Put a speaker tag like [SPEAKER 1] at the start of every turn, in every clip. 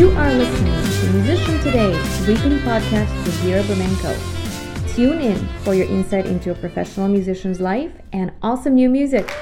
[SPEAKER 1] You are listening to Musician Today, weekly podcast with Vera Bermenko. Tune in for your insight into a professional musician's life and awesome new music.
[SPEAKER 2] So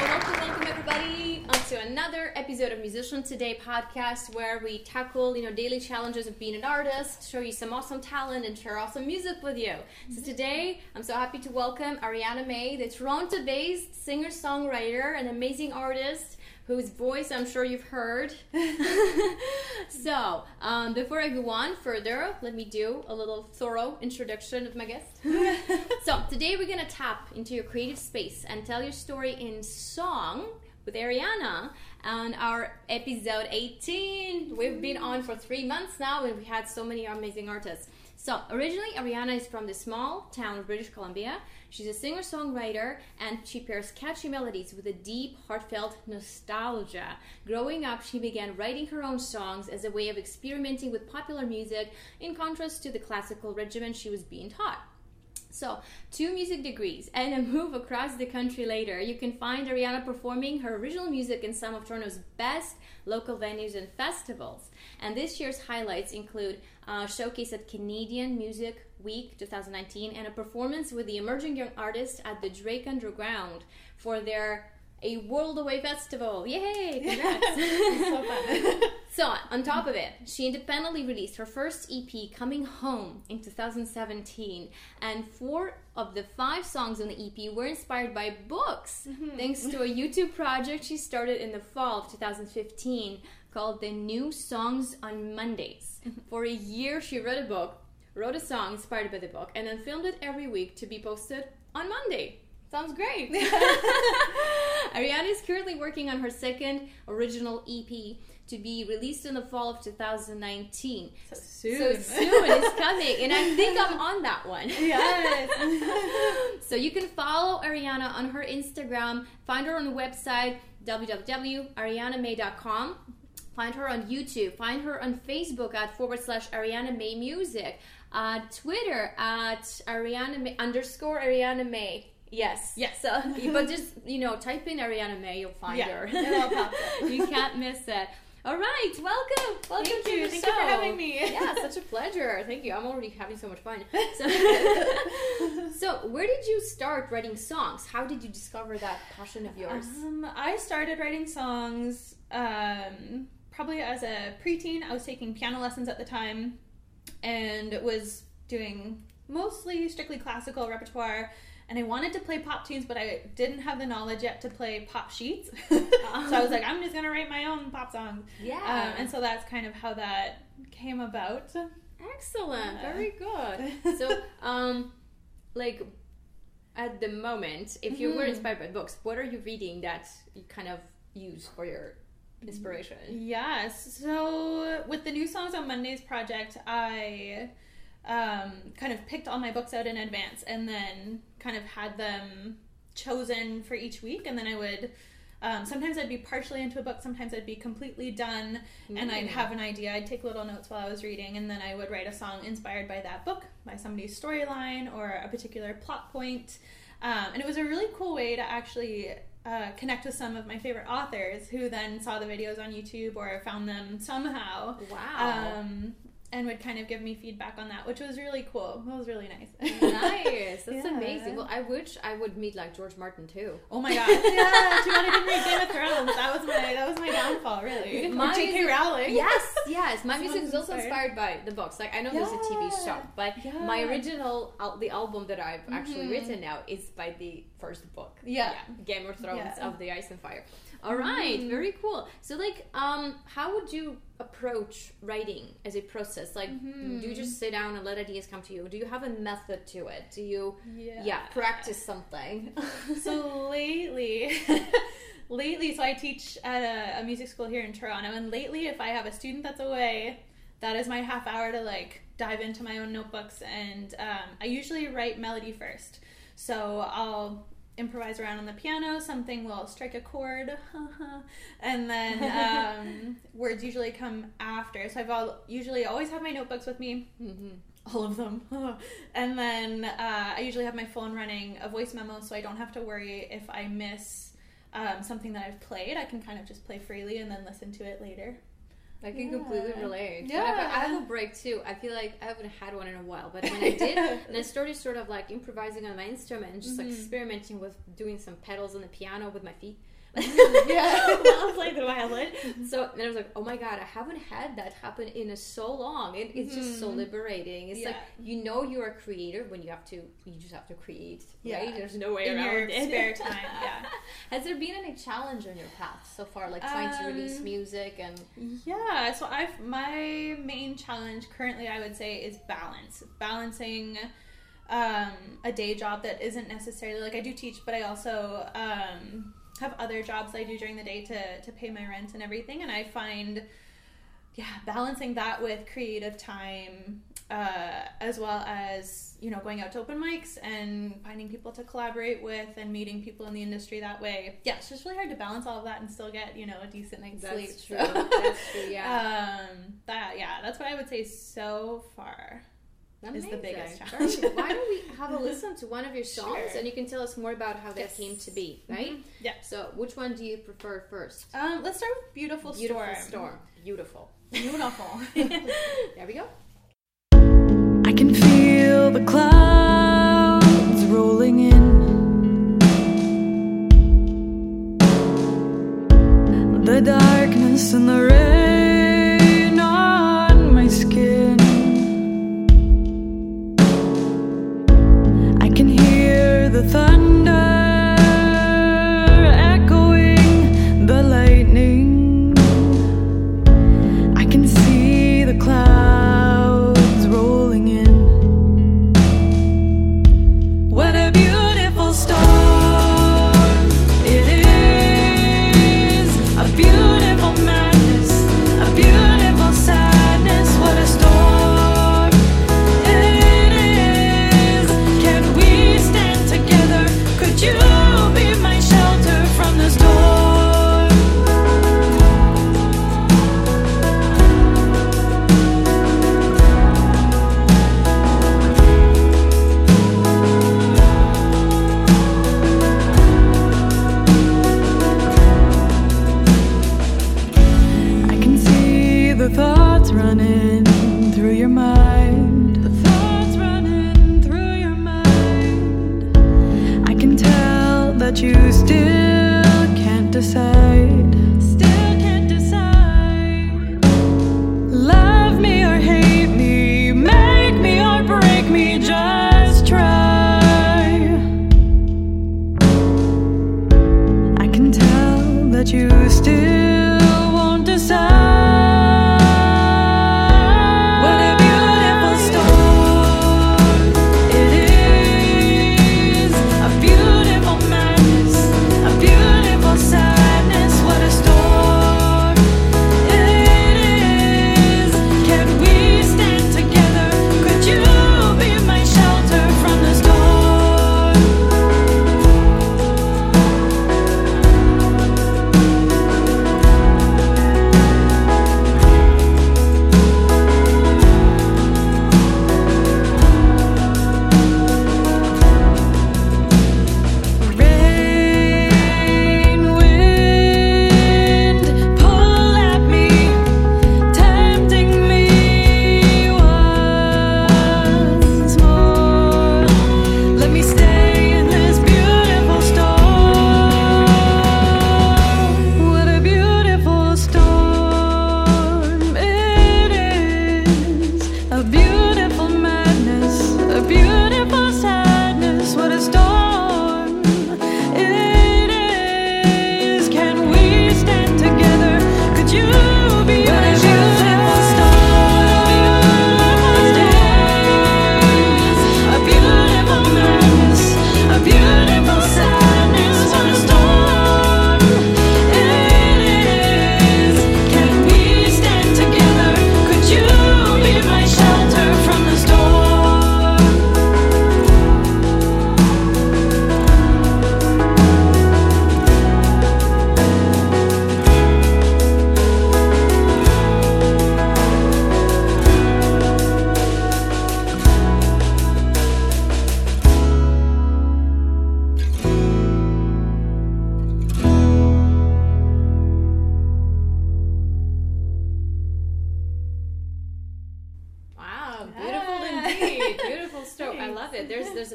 [SPEAKER 2] welcome, welcome everybody onto another episode of Musician Today podcast where we tackle you know daily challenges of being an artist, show you some awesome talent, and share awesome music with you. So today I'm so happy to welcome Arianna Mae, the Toronto-based singer-songwriter and amazing artist whose voice I'm sure you've heard. so um, before I go on further, let me do a little thorough introduction of my guest. so today we're gonna tap into your creative space and tell your story in song with Arianna on our episode 18. We've been on for three months now and we had so many amazing artists. So, originally, Arianna is from the small town of British Columbia. She's a singer songwriter and she pairs catchy melodies with a deep, heartfelt nostalgia. Growing up, she began writing her own songs as a way of experimenting with popular music in contrast to the classical regimen she was being taught. So, two music degrees and a move across the country later, you can find Arianna performing her original music in some of Toronto's best local venues and festivals. And this year's highlights include a showcase at Canadian Music Week 2019 and a performance with the emerging young artists at the Drake Underground for their a World Away Festival. Yay! Congrats!
[SPEAKER 3] so.
[SPEAKER 2] So, on top of it, she independently released her first EP, Coming Home, in 2017. And four of the five songs on the EP were inspired by books, mm-hmm. thanks to a YouTube project she started in the fall of 2015 called The New Songs on Mondays. Mm-hmm. For a year, she wrote a book, wrote a song inspired by the book, and then filmed it every week to be posted on Monday. Sounds great. Arianna is currently working on her second original EP to be released in the fall of 2019.
[SPEAKER 3] So soon.
[SPEAKER 2] So soon it's coming, and I think I'm on that one.
[SPEAKER 3] yes.
[SPEAKER 2] So you can follow Arianna on her Instagram, find her on the website www.arianamay.com. Find her on YouTube. Find her on Facebook at forward slash Arianna Mae Music. Uh, Twitter at Arianna Mae, underscore Arianna Mae. Yes.
[SPEAKER 3] Yes.
[SPEAKER 2] So, but just you know, type in Arianna Mae, you'll find
[SPEAKER 3] Yeah,
[SPEAKER 2] her.
[SPEAKER 3] it all pops up.
[SPEAKER 2] you can't miss it. All right, welcome, welcome
[SPEAKER 3] Thank
[SPEAKER 2] to
[SPEAKER 3] you. Thank
[SPEAKER 2] show.
[SPEAKER 3] you for having me.
[SPEAKER 2] Yeah, such a pleasure. Thank you. I'm already having so much fun. So, so, where did you start writing songs? How did you discover that passion of yours?
[SPEAKER 3] Um, I started writing songs um, probably as a preteen. I was taking piano lessons at the time and was doing mostly strictly classical repertoire. And I wanted to play pop tunes, but I didn't have the knowledge yet to play pop sheets. so I was like, I'm just gonna write my own pop songs.
[SPEAKER 2] Yeah.
[SPEAKER 3] Um, and so that's kind of how that came about.
[SPEAKER 2] Excellent.
[SPEAKER 3] Yeah.
[SPEAKER 2] Very good. So, um, like at the moment, if you were
[SPEAKER 3] Mhm.
[SPEAKER 2] inspired by books, what are you reading that you kind of use for your inspiration?
[SPEAKER 3] Yes. So with the new songs on Mondays project, I um, kind of picked all my books out in advance and then kind of had them chosen for each week, and then I would. Um, sometimes I'd be partially into a book, sometimes I'd be completely done, and I'd
[SPEAKER 2] Mm.
[SPEAKER 3] have an idea. I'd take little notes while I was reading, and then I would write a song inspired by that book, by somebody's storyline or a particular plot point. Um, and it was a really cool way to actually uh, connect with some of my favorite authors who then saw the videos on YouTube or found them somehow.
[SPEAKER 2] Wow.
[SPEAKER 3] Um, and would kind of give me feedback on that, which was really cool. It was really nice.
[SPEAKER 2] nice. That's
[SPEAKER 3] Yeah.
[SPEAKER 2] amazing. Well, I wish I would meet like George Martin too.
[SPEAKER 3] Oh my god! Yeah, too bad I didn't read Game of Thrones. That was my that was my downfall, really.
[SPEAKER 2] My
[SPEAKER 3] J.K. Rowling.
[SPEAKER 2] Yes, yes. My music is also
[SPEAKER 3] inspired.
[SPEAKER 2] inspired by the books. Like I know there's a TV show, but my original al- the album that I've actually
[SPEAKER 3] Mhm.
[SPEAKER 2] written now is by the first book.
[SPEAKER 3] Yeah.
[SPEAKER 2] Game of Thrones
[SPEAKER 3] Yeah.
[SPEAKER 2] of the Ice and Fire. All right,
[SPEAKER 3] Mhm.
[SPEAKER 2] very cool. So like, um, how would you approach writing as a process? Like,
[SPEAKER 3] Mhm.
[SPEAKER 2] do you just sit down and let ideas come to you? Do you have a method to it? Do you,
[SPEAKER 3] Yeah.
[SPEAKER 2] yeah, practice something?
[SPEAKER 3] so lately lately so i teach at a, a music school here in toronto and lately if i have a student that's away that is my half hour to like dive into my own notebooks and um, i usually write melody first so i'll improvise around on the piano something will strike a chord and then um, words usually come after so i've all, usually always have my notebooks with me
[SPEAKER 2] hmm
[SPEAKER 3] all of them. and then uh, I usually have my phone running a voice memo so I don't have to worry if I miss um, something that I've played, I can kind of just play freely and then listen to it later.
[SPEAKER 2] I can
[SPEAKER 3] Yeah.
[SPEAKER 2] completely relate.
[SPEAKER 3] Yeah.
[SPEAKER 2] Whenever I have a break too. I feel like I haven't had one in a while, but when I did, and I started sort of like improvising on my instrument, and just like
[SPEAKER 3] Mhm.
[SPEAKER 2] experimenting with doing some pedals on the piano with my feet.
[SPEAKER 3] Yeah.
[SPEAKER 2] while playing the violin. So then I was like, oh my god, I haven't had that happen in a so long. It, it's just so
[SPEAKER 3] Mhm.
[SPEAKER 2] liberating. It's like you know you're a creator when you have to. You just have to create.
[SPEAKER 3] Yeah.
[SPEAKER 2] Right? There's no way
[SPEAKER 3] In
[SPEAKER 2] around
[SPEAKER 3] your
[SPEAKER 2] it.
[SPEAKER 3] spare time, yeah.
[SPEAKER 2] Has there been any challenge on your path so far, like trying to release
[SPEAKER 3] Um,
[SPEAKER 2] music and?
[SPEAKER 3] Yeah, so I've my main challenge currently I would say is balance. Balancing um, a day job that isn't necessarily like I do teach, but I also um, have other jobs I do during the day to to pay my rent and everything, and I find yeah balancing that with creative time uh, as well as you know going out to open mics and finding people to collaborate with and meeting people in the industry that way yeah it's just really hard to balance all of that and still get you know a decent night's sleep
[SPEAKER 2] That's true.
[SPEAKER 3] so-
[SPEAKER 2] That's true. Yeah.
[SPEAKER 3] um that yeah that's what i would say so far is the biggest
[SPEAKER 2] Amazing.
[SPEAKER 3] challenge.
[SPEAKER 2] Perfect. Why don't we have a listen to one of your songs
[SPEAKER 3] Sure.
[SPEAKER 2] and you can tell us more about how that came to be, right?
[SPEAKER 3] Mhm. Yeah.
[SPEAKER 2] So, which one do you prefer first?
[SPEAKER 3] um let's start with beautiful,
[SPEAKER 2] Beautiful
[SPEAKER 3] storm
[SPEAKER 2] storm. Beautiful.
[SPEAKER 3] beautiful
[SPEAKER 2] There we go.
[SPEAKER 4] I can feel the clouds rolling in. The darkness and the rain hear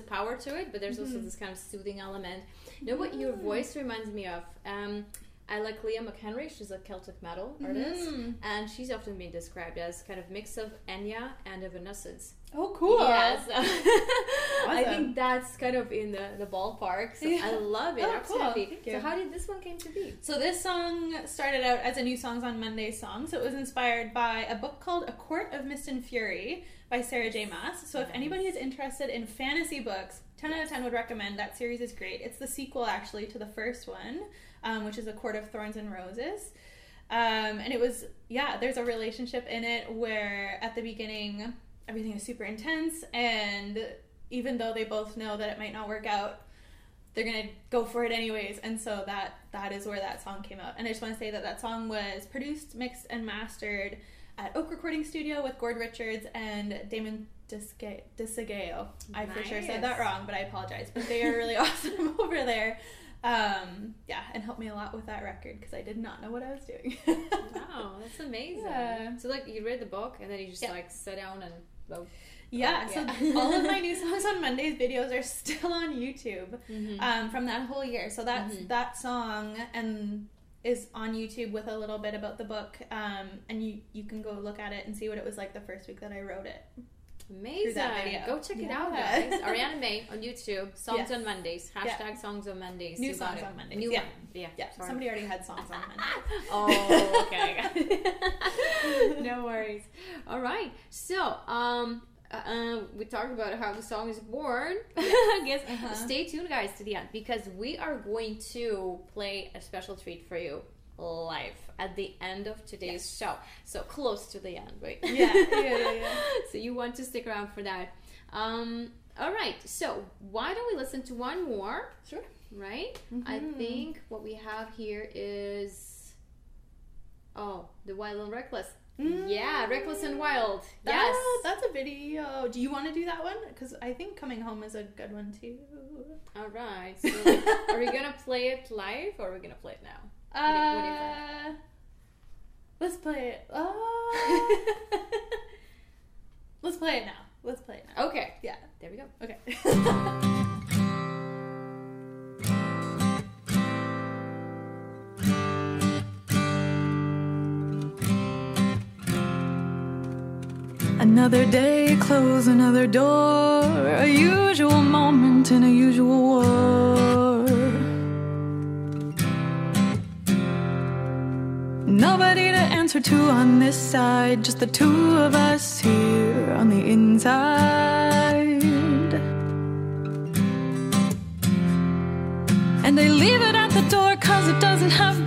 [SPEAKER 2] power to it, but there's also this kind of soothing element. You know what your voice reminds me of? Um, I like Leah McHenry. She's a Celtic metal artist, and she's often been described as kind of mix of Enya and Evanescence.
[SPEAKER 3] Oh, cool.
[SPEAKER 2] Yeah, so I think that's kind of in the, the ballpark. So
[SPEAKER 3] Yeah.
[SPEAKER 2] I love it.
[SPEAKER 3] Oh, cool.
[SPEAKER 2] absolutely. So how did this one came to be?
[SPEAKER 3] So this song started out as a new songs on Monday song. So it was inspired by a book called A Court of Mist and Fury by Sarah J. Maas. So if anybody is interested in fantasy books, 10 out of 10 would recommend. That series is great. It's the sequel actually to the first one, um, which is A Court of Thorns and Roses. Um, and it was, yeah, there's a relationship in it where at the beginning everything is super intense, and even though they both know that it might not work out, they're gonna go for it anyways. And so that that is where that song came out. And I just want to say that that song was produced, mixed, and mastered at Oak Recording Studio with Gord Richards and Damon Disga- Disageo. I for sure said that wrong, but I apologize. But they are really awesome over there. Um, yeah, and helped me a lot with that record because I did not know what I was doing.
[SPEAKER 2] Wow, that's amazing.
[SPEAKER 3] Yeah.
[SPEAKER 2] So like you read the book and then you just
[SPEAKER 3] Yeah.
[SPEAKER 2] like sat down and wrote.
[SPEAKER 3] Yeah,
[SPEAKER 2] Yeah.
[SPEAKER 3] so all of my new songs on Mondays videos are still on YouTube
[SPEAKER 2] Mm-hmm.
[SPEAKER 3] um, from that whole year. So that's
[SPEAKER 2] Mhm.
[SPEAKER 3] that song and is on YouTube with a little bit about the book, um, and you you can go look at it and see what it was like the first week that I wrote it.
[SPEAKER 2] Amazing. Go check it out, guys. Arianna Mae on YouTube. Songs
[SPEAKER 3] Yes.
[SPEAKER 2] on Mondays. Hashtag songs on Mondays.
[SPEAKER 3] New
[SPEAKER 2] You
[SPEAKER 3] songs on Mondays.
[SPEAKER 2] New
[SPEAKER 3] Yeah.
[SPEAKER 2] one. Yeah.
[SPEAKER 3] Yeah,
[SPEAKER 2] sorry.
[SPEAKER 3] somebody already had songs on Monday.
[SPEAKER 2] oh, okay. no worries. All right. So, um, uh, uh, we talked about how the song is born. I guess.
[SPEAKER 3] Uh-huh.
[SPEAKER 2] Stay tuned, guys, to the end because we are going to play a special treat for you live at the end of today's show. So close to the end, right?
[SPEAKER 3] Yeah, yeah, yeah, yeah.
[SPEAKER 2] so you want to stick around for that. Um, all right. So why don't we listen to one more?
[SPEAKER 3] Sure.
[SPEAKER 2] Right. I think what we have here is oh, the Wild and Reckless. Yeah, Reckless and Wild. Yes.
[SPEAKER 3] that's a video. Do you want to do that one? Because I think Coming Home is a good one too.
[SPEAKER 2] All right. So are we gonna play it live or are we gonna play it now?
[SPEAKER 3] Uh,
[SPEAKER 2] what do you think?
[SPEAKER 3] let's play it. Uh, let's play it now. Let's play it now.
[SPEAKER 2] Okay.
[SPEAKER 3] Yeah.
[SPEAKER 2] There we go.
[SPEAKER 3] Okay.
[SPEAKER 4] Another day, close another door. A usual moment in a usual war. Nobody to answer to on this side, just the two of us here on the inside. And they leave it at the door cause it doesn't have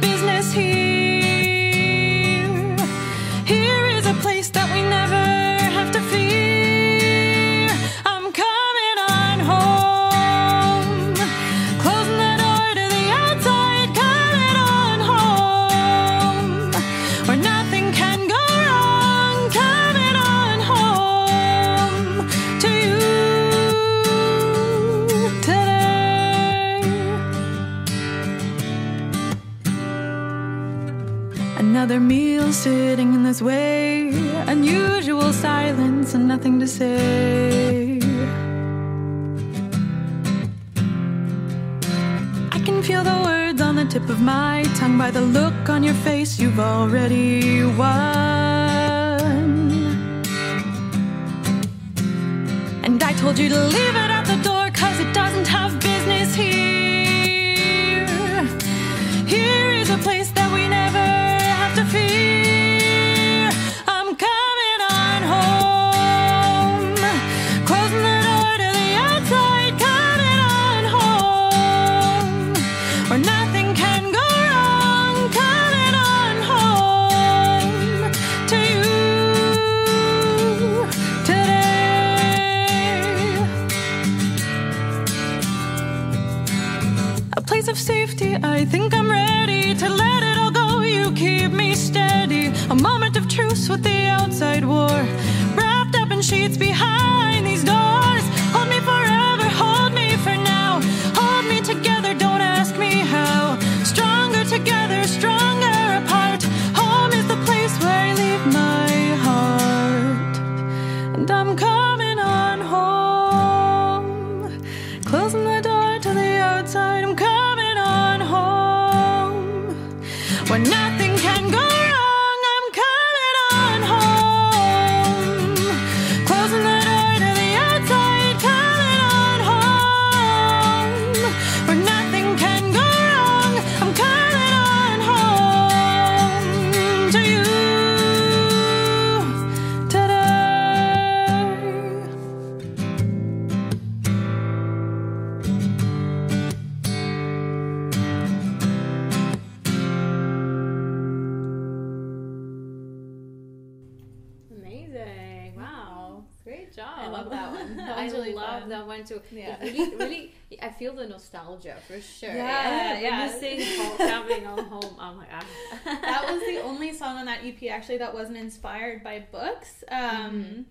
[SPEAKER 3] love that one. That
[SPEAKER 2] I
[SPEAKER 3] really
[SPEAKER 2] love
[SPEAKER 3] fun.
[SPEAKER 2] that one too.
[SPEAKER 3] Yeah.
[SPEAKER 2] It really, really, I feel the nostalgia for sure.
[SPEAKER 3] Yeah,
[SPEAKER 2] when
[SPEAKER 3] yeah.
[SPEAKER 2] you sing home, "Coming on Home," I'm like, ah.
[SPEAKER 3] that was the only song on that EP actually that wasn't inspired by books. Um,
[SPEAKER 2] Mm-hmm.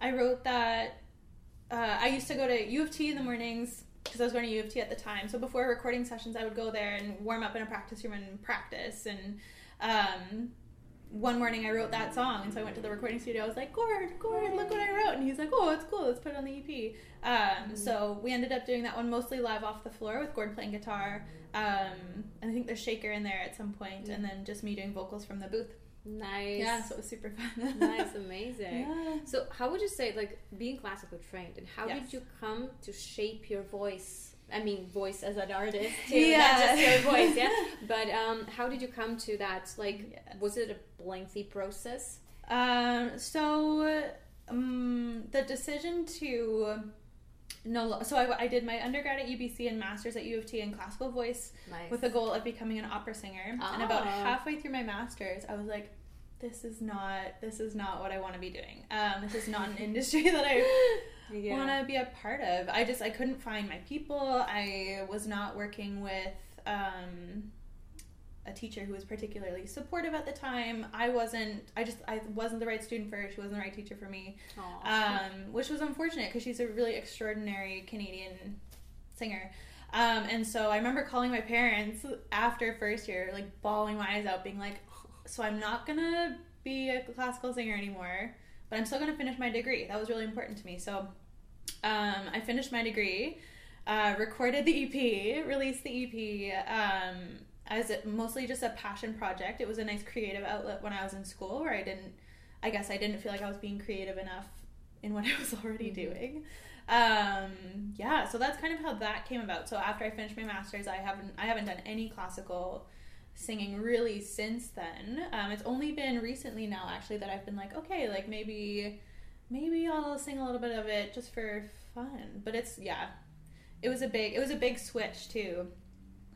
[SPEAKER 3] I wrote that. Uh, I used to go to U of T in the mornings because I was going to U of T at the time. So before recording sessions, I would go there and warm up in a practice room and practice. And um, one morning, I wrote that song, and so I went to the recording studio. I was like, "Gord, Gord, look what I wrote!" And he's like, "Oh, it's cool. Let's put it on the EP." Um, So we ended up doing that one mostly live off the floor with Gord playing guitar. Um, and I think there's shaker in there at some point, and then just me doing vocals from the booth.
[SPEAKER 2] nice.
[SPEAKER 3] Yeah, so it was super fun.
[SPEAKER 2] nice, amazing.
[SPEAKER 3] Yeah.
[SPEAKER 2] So, how would you say, like, being classically trained, and how
[SPEAKER 3] Yes.
[SPEAKER 2] did you come to shape your voice? I mean, voice as an artist, too,
[SPEAKER 3] Yeah.
[SPEAKER 2] not just your voice, yeah. But um, how did you come to that? Like, was it a lengthy process?
[SPEAKER 3] Um, so um, the decision to no, so I, I did my undergrad at UBC and masters at U of T in classical voice
[SPEAKER 2] Nice.
[SPEAKER 3] with the goal of becoming an opera singer. And about
[SPEAKER 2] Ah.
[SPEAKER 3] halfway through my masters, I was like, "This is not this is not what I want to be doing. Um, this is not an industry that I
[SPEAKER 2] yeah.
[SPEAKER 3] want to be a part of. I just I couldn't find my people. I was not working with um, a teacher who was particularly supportive at the time. I wasn't. I just I wasn't the right student for her. She wasn't the right teacher for me, um, which was unfortunate because she's a really extraordinary Canadian singer. Um, and so I remember calling my parents after first year, like bawling my eyes out, being like, "So I'm not gonna be a classical singer anymore, but I'm still gonna finish my degree." That was really important to me. So um, I finished my degree, uh, recorded the EP, released the EP um, as mostly just a passion project. It was a nice creative outlet when I was in school, where I didn't, I guess I didn't feel like I was being creative enough in what I was already doing. Um, yeah, so that's kind of how that came about. So after I finished my masters, I haven't I haven't done any classical singing really since then. Um, it's only been recently now actually that I've been like, okay, like maybe maybe I'll sing a little bit of it just for fun. But it's yeah, it was a big it was a big switch too,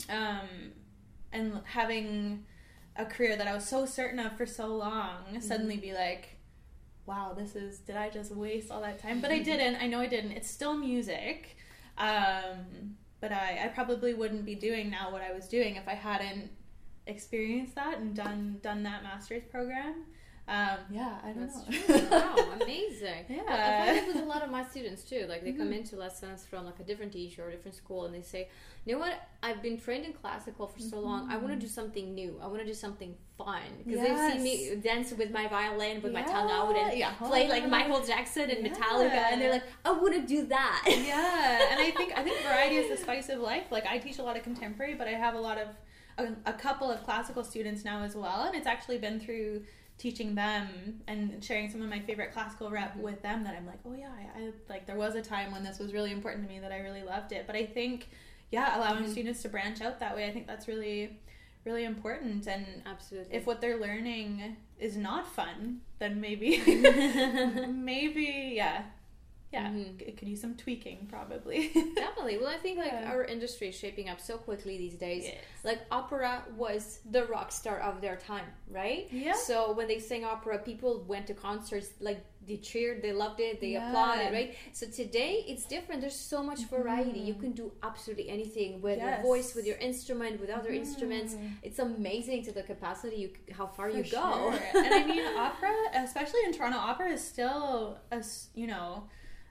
[SPEAKER 3] um, and having a career that I was so certain of for so long suddenly be like, wow, this is did I just waste all that time? But I didn't. I know I didn't. It's still music. Um, but I, I probably wouldn't be doing now what I was doing if I hadn't experienced that and done done that master's program. Um, yeah, I don't
[SPEAKER 2] That's
[SPEAKER 3] know.
[SPEAKER 2] wow, amazing.
[SPEAKER 3] Yeah.
[SPEAKER 2] I, find it with a lot of my students too. Like they come
[SPEAKER 3] Mhm.
[SPEAKER 2] into lessons from like a different teacher or a different school, and they say, "You know what? I've been trained in classical for so long. I want to do something new. I want to do something fun because they've seen me dance with my violin, with my tongue out, and
[SPEAKER 3] Yeah.
[SPEAKER 2] play like Michael Jackson and Metallica, and they're like, I want to do that.
[SPEAKER 3] yeah, and I think I think variety is the spice of life. Like I teach a lot of contemporary, but I have a lot of a, a couple of classical students now as well, and it's actually been through teaching them and sharing some of my favorite classical rep with them that I'm like, oh yeah, I, I like there was a time when this was really important to me that I really loved it. But I think, yeah, allowing mm-hmm. students to branch out that way, I think that's really really important and
[SPEAKER 2] Absolutely.
[SPEAKER 3] if what they're learning is not fun, then maybe, maybe, yeah, yeah,
[SPEAKER 2] Mhm.
[SPEAKER 3] it could use some tweaking probably.
[SPEAKER 2] Definitely. Well, I think like
[SPEAKER 3] Yeah.
[SPEAKER 2] our industry is shaping up so quickly these days.
[SPEAKER 3] Yes.
[SPEAKER 2] Like opera was the rock star of their time, right?
[SPEAKER 3] Yeah.
[SPEAKER 2] So when they sang opera, people went to concerts, like they cheered, they loved it, they applauded, right? So today it's different. There's so much variety. You can do absolutely anything with your voice, with your instrument, with other instruments. It's amazing to the capacity you how far you go.
[SPEAKER 3] sure. and I mean, opera, especially in Toronto, opera is still a you know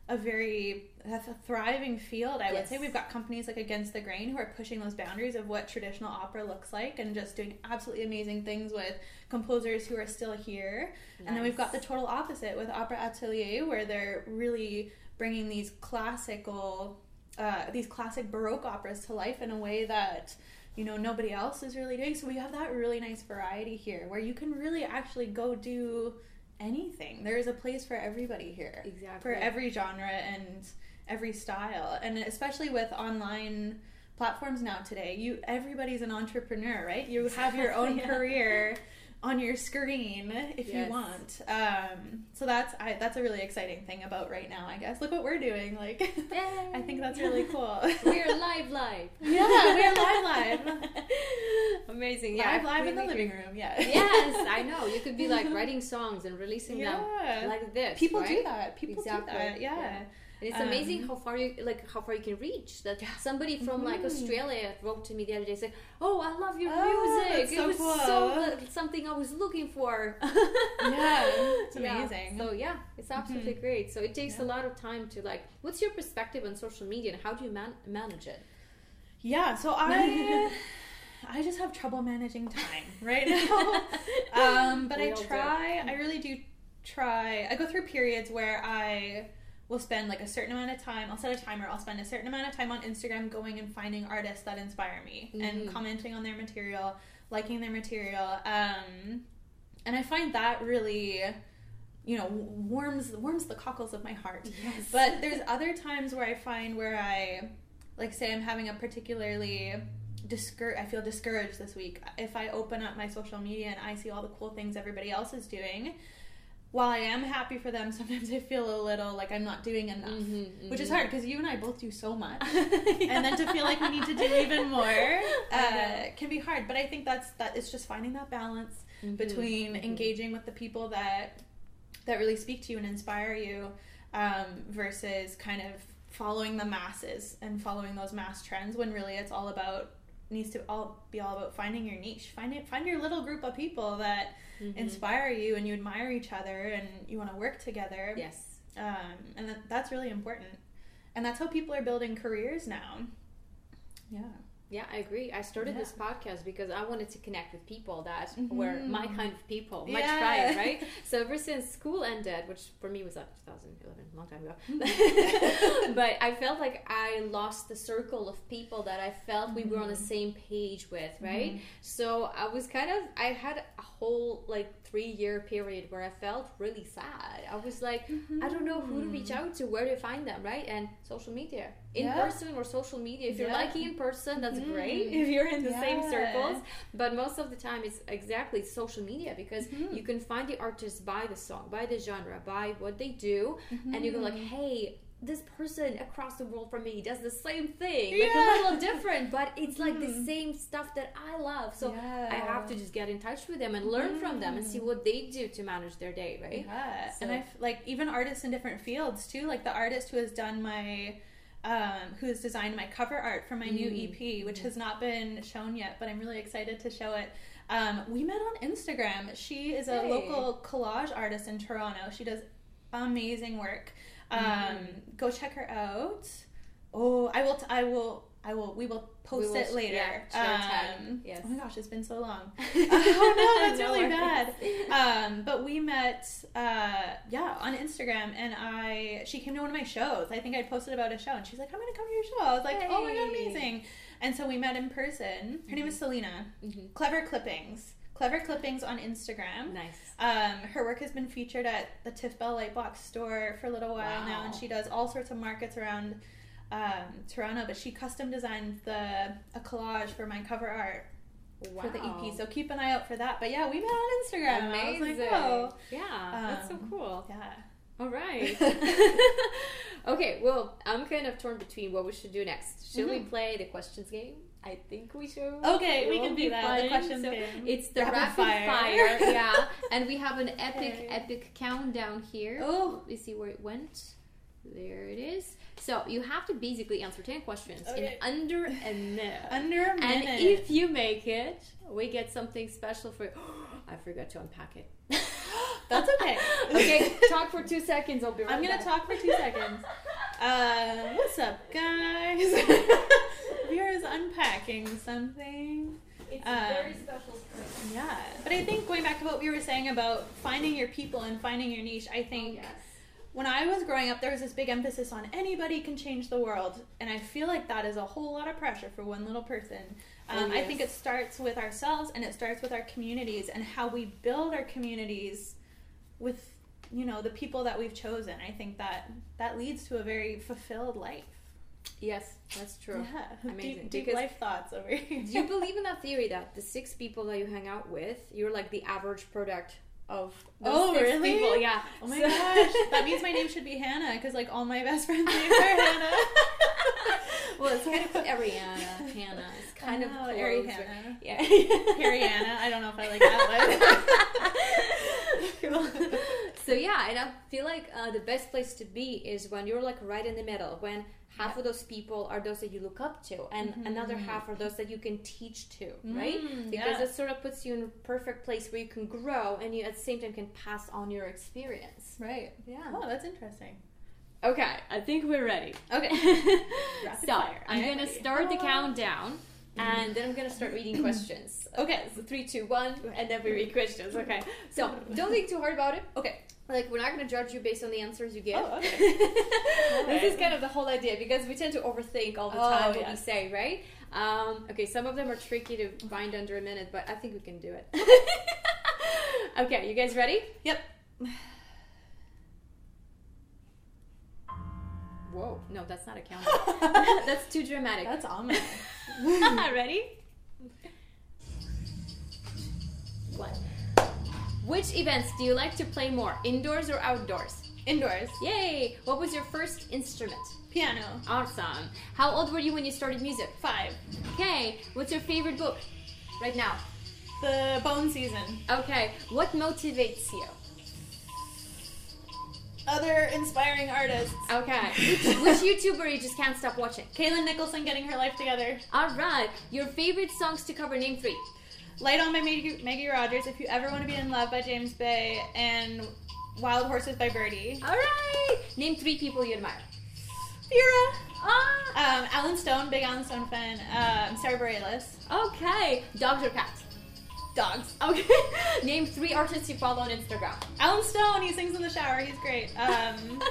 [SPEAKER 3] a very a thriving field. I would say we've got companies like Against the Grain who are pushing those boundaries of what traditional opera looks like, and just doing absolutely amazing things with composers who are still here. And then we've got the total opposite with Opera Atelier, where they're really bringing these classical uh, these classic Baroque operas to life in a way that you know nobody else is really doing. So we have that really nice variety here, where you can really actually go do anything. There is a place for everybody here,
[SPEAKER 2] Exactly.
[SPEAKER 3] for every genre and every style, and especially with online platforms now today you everybody's an entrepreneur right you have your own
[SPEAKER 2] Yeah.
[SPEAKER 3] career on your screen if you want um, so that's I, that's a really exciting thing about right now i guess look what we're doing like i think that's really cool
[SPEAKER 2] We're live, live.
[SPEAKER 3] yeah we're live live
[SPEAKER 2] Amazing. Yeah,
[SPEAKER 3] live live in the living room yeah
[SPEAKER 2] yes, I know. You could be like writing songs and releasing
[SPEAKER 3] Yeah.
[SPEAKER 2] them like this.
[SPEAKER 3] people
[SPEAKER 2] right?
[SPEAKER 3] do that people
[SPEAKER 2] Exactly.
[SPEAKER 3] do that yeah,
[SPEAKER 2] Yeah. And it's amazing
[SPEAKER 3] Um,
[SPEAKER 2] how far you like how far you can reach. That somebody from like
[SPEAKER 3] Mhm.
[SPEAKER 2] Australia wrote to me the other day, said, "Oh, I love your
[SPEAKER 3] Oh,
[SPEAKER 2] music.
[SPEAKER 3] that's
[SPEAKER 2] it
[SPEAKER 3] so
[SPEAKER 2] was
[SPEAKER 3] cool.
[SPEAKER 2] so something I was looking for."
[SPEAKER 3] Yeah, it's
[SPEAKER 2] Yeah.
[SPEAKER 3] amazing.
[SPEAKER 2] So yeah, it's absolutely
[SPEAKER 3] Mhm.
[SPEAKER 2] great. So it takes a lot of time to like. What's your perspective on social media and how do you man- manage it?
[SPEAKER 3] Yeah, so I I just have trouble managing time right now. um, but
[SPEAKER 2] We
[SPEAKER 3] I
[SPEAKER 2] all do.
[SPEAKER 3] try. I really do try. I go through periods where I will spend like a certain amount of time. I'll set a timer. I'll spend a certain amount of time on Instagram going and finding artists that inspire me and
[SPEAKER 2] Mhm.
[SPEAKER 3] commenting on their material, liking their material. Um, and I find that really you know warms warms the cockles of my heart
[SPEAKER 2] Yes.
[SPEAKER 3] but there's other times where I find where I, like, say I'm having a particularly discour- I feel discouraged this week. If I open up my social media and I see all the cool things everybody else is doing, while I am happy for them, sometimes I feel a little like I'm not doing enough,
[SPEAKER 2] Mhm,
[SPEAKER 3] which is
[SPEAKER 2] mhm.
[SPEAKER 3] hard because you and I both do so much. And then to feel like we need to do even more uh, can be hard. But I think that's that. It's just finding that balance
[SPEAKER 2] Mhm,
[SPEAKER 3] between
[SPEAKER 2] mhm.
[SPEAKER 3] engaging with the people that that really speak to you and inspire you um, versus kind of following the masses and following those mass trends when really it's all about needs to all be all about finding your niche. Find it find your little group of people that
[SPEAKER 2] Mhm.
[SPEAKER 3] inspire you and you admire each other and you want to work together.
[SPEAKER 2] Yes.
[SPEAKER 3] um, and that, that's really important. And that's how people are building careers now. Yeah
[SPEAKER 2] Yeah, I agree. I started
[SPEAKER 3] Yeah.
[SPEAKER 2] this podcast because I wanted to connect with people that were
[SPEAKER 3] Mhm.
[SPEAKER 2] my kind of people, my
[SPEAKER 3] Yeah.
[SPEAKER 2] tribe, right? So ever since school ended, which for me was like 2011, a long time ago, but I felt like I lost the circle of people that I felt we were on the
[SPEAKER 3] Mm-hmm.
[SPEAKER 2] same page with, right? So I was kind of, I had a whole like three year period where I felt really sad. I was like, I don't know who to reach out to, where to find them, right? And social media, in
[SPEAKER 3] Mm-hmm. Yeah.
[SPEAKER 2] person or social media. If you're
[SPEAKER 3] Yeah.
[SPEAKER 2] liking in person, that's
[SPEAKER 3] Mhm.
[SPEAKER 2] great. If you're in the same circles, but most of the time it's exactly social media because
[SPEAKER 3] Mhm.
[SPEAKER 2] you can find the artist by the song, by the genre, by what they do, and you go like,
[SPEAKER 3] Mm-hmm.
[SPEAKER 2] hey. This person across the world from me does the same thing, like
[SPEAKER 3] Yeah.
[SPEAKER 2] a little different, but it's like the
[SPEAKER 3] Mhm.
[SPEAKER 2] same stuff that I love. So I have to just get in touch with them and learn from them and see what they do to manage their day, right?
[SPEAKER 3] Yeah,
[SPEAKER 2] So-
[SPEAKER 3] and I like even artists in different fields too. Like the artist who has done my, um, who has designed my cover art for my new
[SPEAKER 2] Mm.
[SPEAKER 3] EP, which has not been shown yet, but I'm really excited to show it. Um, we met on Instagram. She is a
[SPEAKER 2] Hey.
[SPEAKER 3] local collage artist in Toronto. She does amazing work. Um,
[SPEAKER 2] Mm.
[SPEAKER 3] Go check her out. Oh, I will. T- I will. I will. We will post
[SPEAKER 2] will
[SPEAKER 3] it later.
[SPEAKER 2] yeah, share a tag.
[SPEAKER 3] Um,
[SPEAKER 2] Yes.
[SPEAKER 3] Oh my gosh, it's been so long. oh no, that's
[SPEAKER 2] No
[SPEAKER 3] really
[SPEAKER 2] worries.
[SPEAKER 3] bad. Um, but we met, uh, yeah, on Instagram, and I she came to one of my shows. I think I posted about a show, and she's like, "I'm gonna come to your show." I was like, "Oh my god, amazing!" And so we met in person. Her name is Selena.
[SPEAKER 2] Mhm.
[SPEAKER 3] Clever Clippings. Clever Clippings on Instagram.
[SPEAKER 2] Nice.
[SPEAKER 3] Um, her work has been featured at the Tiff Bell Lightbox store for a little while now, and she does all sorts of markets around um, Toronto. But she custom designed the a collage for my cover art
[SPEAKER 2] Wow.
[SPEAKER 3] for the EP. So keep an eye out for that. But yeah, we met on Instagram.
[SPEAKER 2] Amazing.
[SPEAKER 3] like, oh,
[SPEAKER 2] Yeah, that's so
[SPEAKER 3] Um,
[SPEAKER 2] cool.
[SPEAKER 3] yeah.
[SPEAKER 2] All right. okay, well, I'm kind of torn between what we should do next. Should we
[SPEAKER 3] Mhm.
[SPEAKER 2] play the questions game? I think we should.
[SPEAKER 3] Okay, we can
[SPEAKER 2] be
[SPEAKER 3] do that. The
[SPEAKER 2] fun.
[SPEAKER 3] questions
[SPEAKER 2] So
[SPEAKER 3] game.
[SPEAKER 2] It's the
[SPEAKER 3] Rapid
[SPEAKER 2] rapid,
[SPEAKER 3] fire.
[SPEAKER 2] fire. yeah. And we have an epic,
[SPEAKER 3] Okay.
[SPEAKER 2] epic countdown here.
[SPEAKER 3] Oh.
[SPEAKER 2] Me see where it went. There it is. So you have to basically answer 10 questions
[SPEAKER 3] Okay.
[SPEAKER 2] in under a minute.
[SPEAKER 3] Under a minute.
[SPEAKER 2] and if you make it, we get something special for you. I forgot to unpack it.
[SPEAKER 3] That's okay.
[SPEAKER 2] okay, talk for two seconds. I'll be right
[SPEAKER 3] I'm gonna
[SPEAKER 2] back.
[SPEAKER 3] talk for two seconds. Uh, what's up, guys? Vera's unpacking something.
[SPEAKER 2] It's
[SPEAKER 3] Um,
[SPEAKER 2] a very special spring.
[SPEAKER 3] Yeah, but I think going back to what we were saying about finding your people and finding your niche, I think
[SPEAKER 2] yes.
[SPEAKER 3] when I was growing up, there was this big emphasis on anybody can change the world, and I feel like that is a whole lot of pressure for one little person. Um,
[SPEAKER 2] Oh,
[SPEAKER 3] I think it starts with ourselves, and it starts with our communities and how we build our communities with you know the people that we've chosen. I think that that leads to a very fulfilled life.
[SPEAKER 2] Yes, that's true.
[SPEAKER 3] Yeah,
[SPEAKER 2] Amazing,
[SPEAKER 3] deep, deep life thoughts over here.
[SPEAKER 2] Do you believe in that theory that the six people that you hang out with, you're like the average product of those
[SPEAKER 3] Oh,
[SPEAKER 2] six
[SPEAKER 3] really?
[SPEAKER 2] people? Yeah.
[SPEAKER 3] Oh my
[SPEAKER 2] So-
[SPEAKER 3] gosh, that means my name should be Hannah because like all my best friends' names are Hannah.
[SPEAKER 2] well, it's kind of Arianna, Hannah. It's kind of
[SPEAKER 3] Oh,
[SPEAKER 2] close.
[SPEAKER 3] Ari
[SPEAKER 2] but-
[SPEAKER 3] Hannah.
[SPEAKER 2] Yeah.
[SPEAKER 3] Arianna. I don't know if I like that one.
[SPEAKER 2] Cool. so yeah, and I feel like uh, the best place to be is when you're like right in the middle, when half of those people are those that you look up to, and mm-hmm, another mm-hmm. half are those that you can teach to, mm, right?
[SPEAKER 3] Mm,
[SPEAKER 2] Because
[SPEAKER 3] yeah.
[SPEAKER 2] it sort of puts you in a perfect place where you can grow, and you at the same time can pass on your experience.
[SPEAKER 3] Right.
[SPEAKER 2] Yeah.
[SPEAKER 3] Oh, that's interesting.
[SPEAKER 2] Okay, I think we're ready.
[SPEAKER 3] Okay.
[SPEAKER 2] so
[SPEAKER 3] fire.
[SPEAKER 2] I'm gonna
[SPEAKER 3] ready.
[SPEAKER 2] start the
[SPEAKER 3] Oh.
[SPEAKER 2] countdown, mm-hmm. and then I'm gonna start reading questions.
[SPEAKER 3] Okay.
[SPEAKER 2] So three, two, one, and then we read questions. Okay. So don't think too hard about it.
[SPEAKER 3] Okay.
[SPEAKER 2] Like we're not gonna judge you based on the answers you give.
[SPEAKER 3] Oh, okay.
[SPEAKER 2] this is kind of the whole idea because we tend to overthink all the
[SPEAKER 3] Oh,
[SPEAKER 2] time what we
[SPEAKER 3] yes.
[SPEAKER 2] say, right? Um, okay, some of them are tricky to find under a minute, but I think we can do it. okay, you guys ready?
[SPEAKER 3] Yep.
[SPEAKER 2] Whoa, no, that's not a countdown. that's too dramatic.
[SPEAKER 3] That's ominous.
[SPEAKER 2] ready? What? Which events do you like to play more, indoors or outdoors?
[SPEAKER 3] Indoors.
[SPEAKER 2] Yay! What was your first instrument?
[SPEAKER 3] Piano.
[SPEAKER 2] Awesome. How old were you when you started music?
[SPEAKER 3] Five.
[SPEAKER 2] Okay. What's your favorite book right now?
[SPEAKER 3] The bone season.
[SPEAKER 2] Okay. What motivates you?
[SPEAKER 3] Other inspiring artists.
[SPEAKER 2] Okay. Which YouTuber you just can't stop watching?
[SPEAKER 3] Kalyn Nicholson getting her life together.
[SPEAKER 2] All right. Your favorite songs to cover? Name three.
[SPEAKER 3] Light on by Maggie, Maggie Rogers. If you ever want to be in love by James Bay and Wild Horses by Birdy.
[SPEAKER 2] All right. Name three people you admire.
[SPEAKER 3] Vera.
[SPEAKER 2] Ah.
[SPEAKER 3] Um, Allen Stone, big Allen Stone fan. Um, Sara Bareilles.
[SPEAKER 2] Okay. Dogs or cats?
[SPEAKER 3] Dogs.
[SPEAKER 2] Okay. Name three artists you follow on Instagram.
[SPEAKER 3] Allen Stone, he sings in the shower. He's great. Um,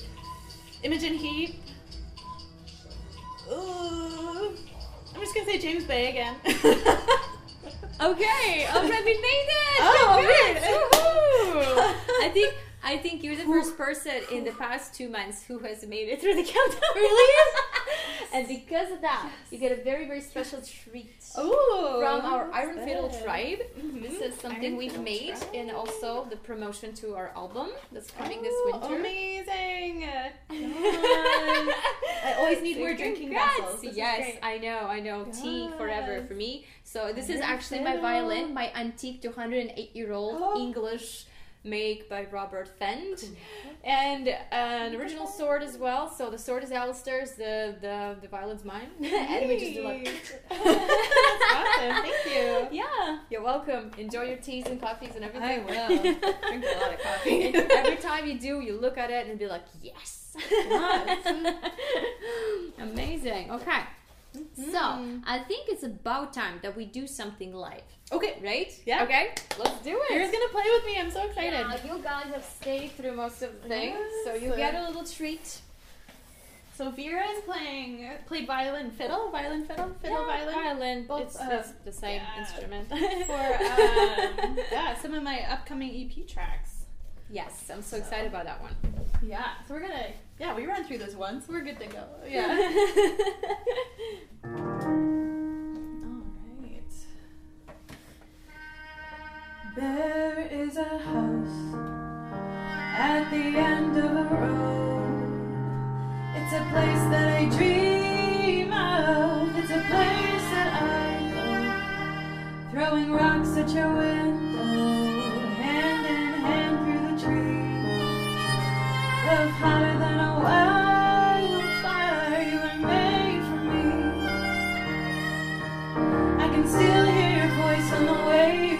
[SPEAKER 3] Imogen Heap. Ooh, I'm just gonna say James Bay again.
[SPEAKER 2] Okay, already made it.
[SPEAKER 3] Oh,
[SPEAKER 2] Congrats.
[SPEAKER 3] good.
[SPEAKER 2] I think I think you're the first person in the past two months who has made it through the countdown.
[SPEAKER 3] Really?
[SPEAKER 2] and because of that, you get a very very special treat.
[SPEAKER 3] Ooh,
[SPEAKER 2] From our Iron Fiddle tribe. Mm-hmm. This is something
[SPEAKER 3] Iron
[SPEAKER 2] we've
[SPEAKER 3] Fiddle
[SPEAKER 2] made,
[SPEAKER 3] tribe.
[SPEAKER 2] and also the promotion to our album that's coming this winter.
[SPEAKER 3] Amazing! I always need more drinking
[SPEAKER 2] Congrats.
[SPEAKER 3] vessels. This
[SPEAKER 2] yes. I know, I know. Tea forever for me. So this is
[SPEAKER 3] Iron
[SPEAKER 2] actually my violin, my antique 208 year old
[SPEAKER 3] Oh.
[SPEAKER 2] English make by Robert Fend, and uh, an original sword as well. So the sword is Alistair's, the the the violin's mine, and we just do like.
[SPEAKER 3] That's awesome. Thank you.
[SPEAKER 2] Yeah, you're welcome. Enjoy your teas and coffees and everything.
[SPEAKER 3] I will. Drink a lot of coffee.
[SPEAKER 2] And every time you do, you look at it and be like, yes. Amazing. Okay. So, I think it's about time that we do something live.
[SPEAKER 3] Okay.
[SPEAKER 2] Right?
[SPEAKER 3] Yeah.
[SPEAKER 2] Okay, let's do it.
[SPEAKER 3] Vera's gonna play with me. I'm so excited.
[SPEAKER 2] Yeah, you guys have stayed through most of the things, so you get a little treat.
[SPEAKER 3] So Vera is playing played violin, fiddle, violin, fiddle, fiddle,
[SPEAKER 2] Yeah,
[SPEAKER 3] violin.
[SPEAKER 2] violin.
[SPEAKER 3] Both,
[SPEAKER 2] it's,
[SPEAKER 3] uh,
[SPEAKER 2] it's the same
[SPEAKER 3] yeah.
[SPEAKER 2] instrument.
[SPEAKER 3] For um, yeah, some of my upcoming EP tracks.
[SPEAKER 2] Yes, I'm so excited about that one.
[SPEAKER 3] Yeah, so we're gonna yeah we ran through this once. We're good to go. Yeah. All right.
[SPEAKER 4] There is a house at the end of a road. It's a place that I dream of. It's a place that I go. Throwing rocks at your window, Than a wildfire. You were made for me. I can still hear your voice on the way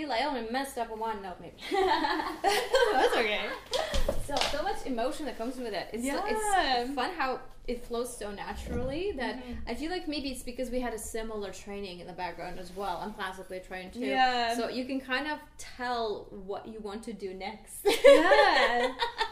[SPEAKER 2] feel like I only messed up on one note, maybe.
[SPEAKER 3] That's okay.
[SPEAKER 2] So so much emotion that comes with it. It's so, it's fun how it flows so naturally that
[SPEAKER 3] Mm-hmm.
[SPEAKER 2] I feel like maybe it's because we had a similar training in the background as well. I'm classically trained too.
[SPEAKER 3] Yeah.
[SPEAKER 2] So you can kind of tell what you want to do next.
[SPEAKER 3] Yeah.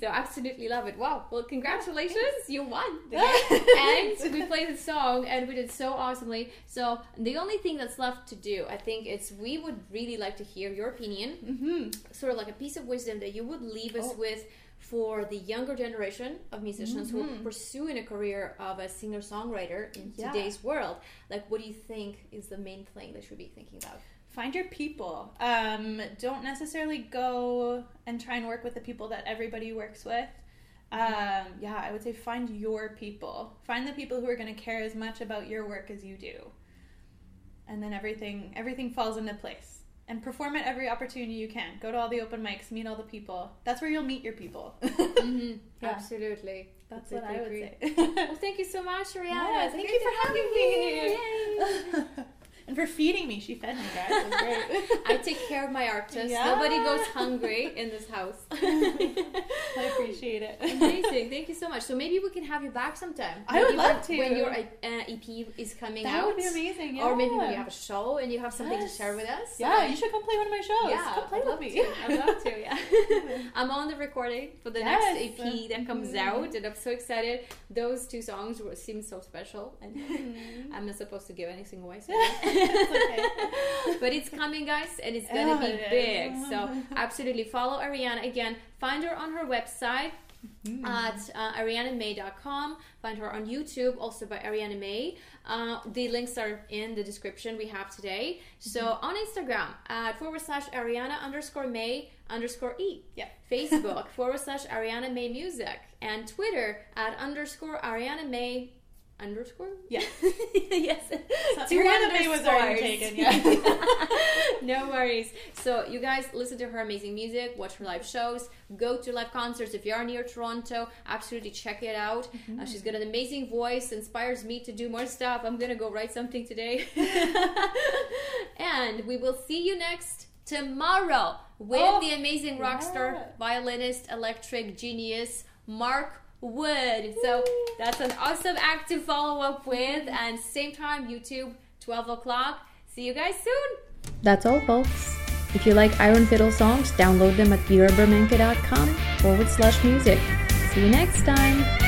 [SPEAKER 2] So absolutely love it. Wow. Well, congratulations, you won. And we played the song and we did so awesomely. So the only thing that's left to do, I think, is we would really like to hear your opinion,
[SPEAKER 3] Mm-hmm.
[SPEAKER 2] sort of like a piece of wisdom that you would leave us
[SPEAKER 3] Oh.
[SPEAKER 2] with for the younger generation of musicians who
[SPEAKER 3] Mhm.
[SPEAKER 2] are pursuing a career of a singer songwriter in
[SPEAKER 3] Yeah.
[SPEAKER 2] today's world. Like, what do you think is the main thing they should be thinking about?
[SPEAKER 3] Find your people. Um, don't necessarily go and try and work with the people that everybody works with. Um, yeah, I would say find your people. Find the people who are going to care as much about your work as you do, and then everything everything falls into place. And perform at every opportunity you can. Go to all the open mics, meet all the people. That's where you'll meet your people.
[SPEAKER 2] Mm-hmm.
[SPEAKER 3] Yeah.
[SPEAKER 2] Absolutely.
[SPEAKER 3] That's what I would
[SPEAKER 2] agree.
[SPEAKER 3] say.
[SPEAKER 2] Well, thank you so much, Arianna.
[SPEAKER 3] Yeah, thank you for having me. and for feeding me. She fed me, guys. Great.
[SPEAKER 2] I take care of my artists.
[SPEAKER 3] Yeah.
[SPEAKER 2] Nobody goes hungry in this house.
[SPEAKER 3] I appreciate it.
[SPEAKER 2] Amazing. Thank you so much. So maybe we can have you back sometime.
[SPEAKER 3] I would love
[SPEAKER 2] when-
[SPEAKER 3] to.
[SPEAKER 2] When your uh, EP is coming
[SPEAKER 3] That
[SPEAKER 2] out.
[SPEAKER 3] That would be amazing. Yeah.
[SPEAKER 2] Or maybe when you have a show and you have something
[SPEAKER 3] Yes.
[SPEAKER 2] to share with us.
[SPEAKER 3] Yeah, you should come play one of my shows.
[SPEAKER 2] Yeah,
[SPEAKER 3] come play
[SPEAKER 2] I'd
[SPEAKER 3] with
[SPEAKER 2] love
[SPEAKER 3] me.
[SPEAKER 2] to. I'd love to. Yeah, I'm on the recording for the
[SPEAKER 3] Yes.
[SPEAKER 2] next EP that comes
[SPEAKER 3] Mhm.
[SPEAKER 2] out, and I'm so excited. Those two songs were, seem so special, and
[SPEAKER 3] Mhm.
[SPEAKER 2] I'm not supposed to give anything away. So. but it's coming, guys, and it's gonna
[SPEAKER 3] Oh,
[SPEAKER 2] be
[SPEAKER 3] it
[SPEAKER 2] big. So absolutely follow Arianna again. Find her on her website
[SPEAKER 3] Mm-hmm.
[SPEAKER 2] at uh, ariannamae.com. Find her on YouTube, also by Arianna Mae. Uh, the links are in the description we have today. So
[SPEAKER 3] Mm-hmm.
[SPEAKER 2] on Instagram at forward slash Arianna underscore Mae underscore E.
[SPEAKER 3] Yeah.
[SPEAKER 2] Facebook forward slash Arianna Mae Music. And Twitter at underscore Arianna Mae underscore?
[SPEAKER 3] Yeah.
[SPEAKER 2] yes.
[SPEAKER 3] So
[SPEAKER 2] Two
[SPEAKER 3] was already taken, yeah.
[SPEAKER 2] no worries. So you guys listen to her amazing music, watch her live shows, go to live concerts if you are near Toronto. Absolutely check it out. Uh, she's got an amazing voice, inspires me to do more stuff. I'm gonna go write something today. and we will see you next tomorrow with
[SPEAKER 3] Oh,
[SPEAKER 2] the amazing rock star,
[SPEAKER 3] yeah.
[SPEAKER 2] violinist, electric genius, Mark Wood. So that's an awesome act to follow up with. And same time, YouTube, 12 o'clock. See you guys soon.
[SPEAKER 1] That's all, folks. If you like Iron Fiddle songs, download them at viraburmenko.com forward slash music. See you next time.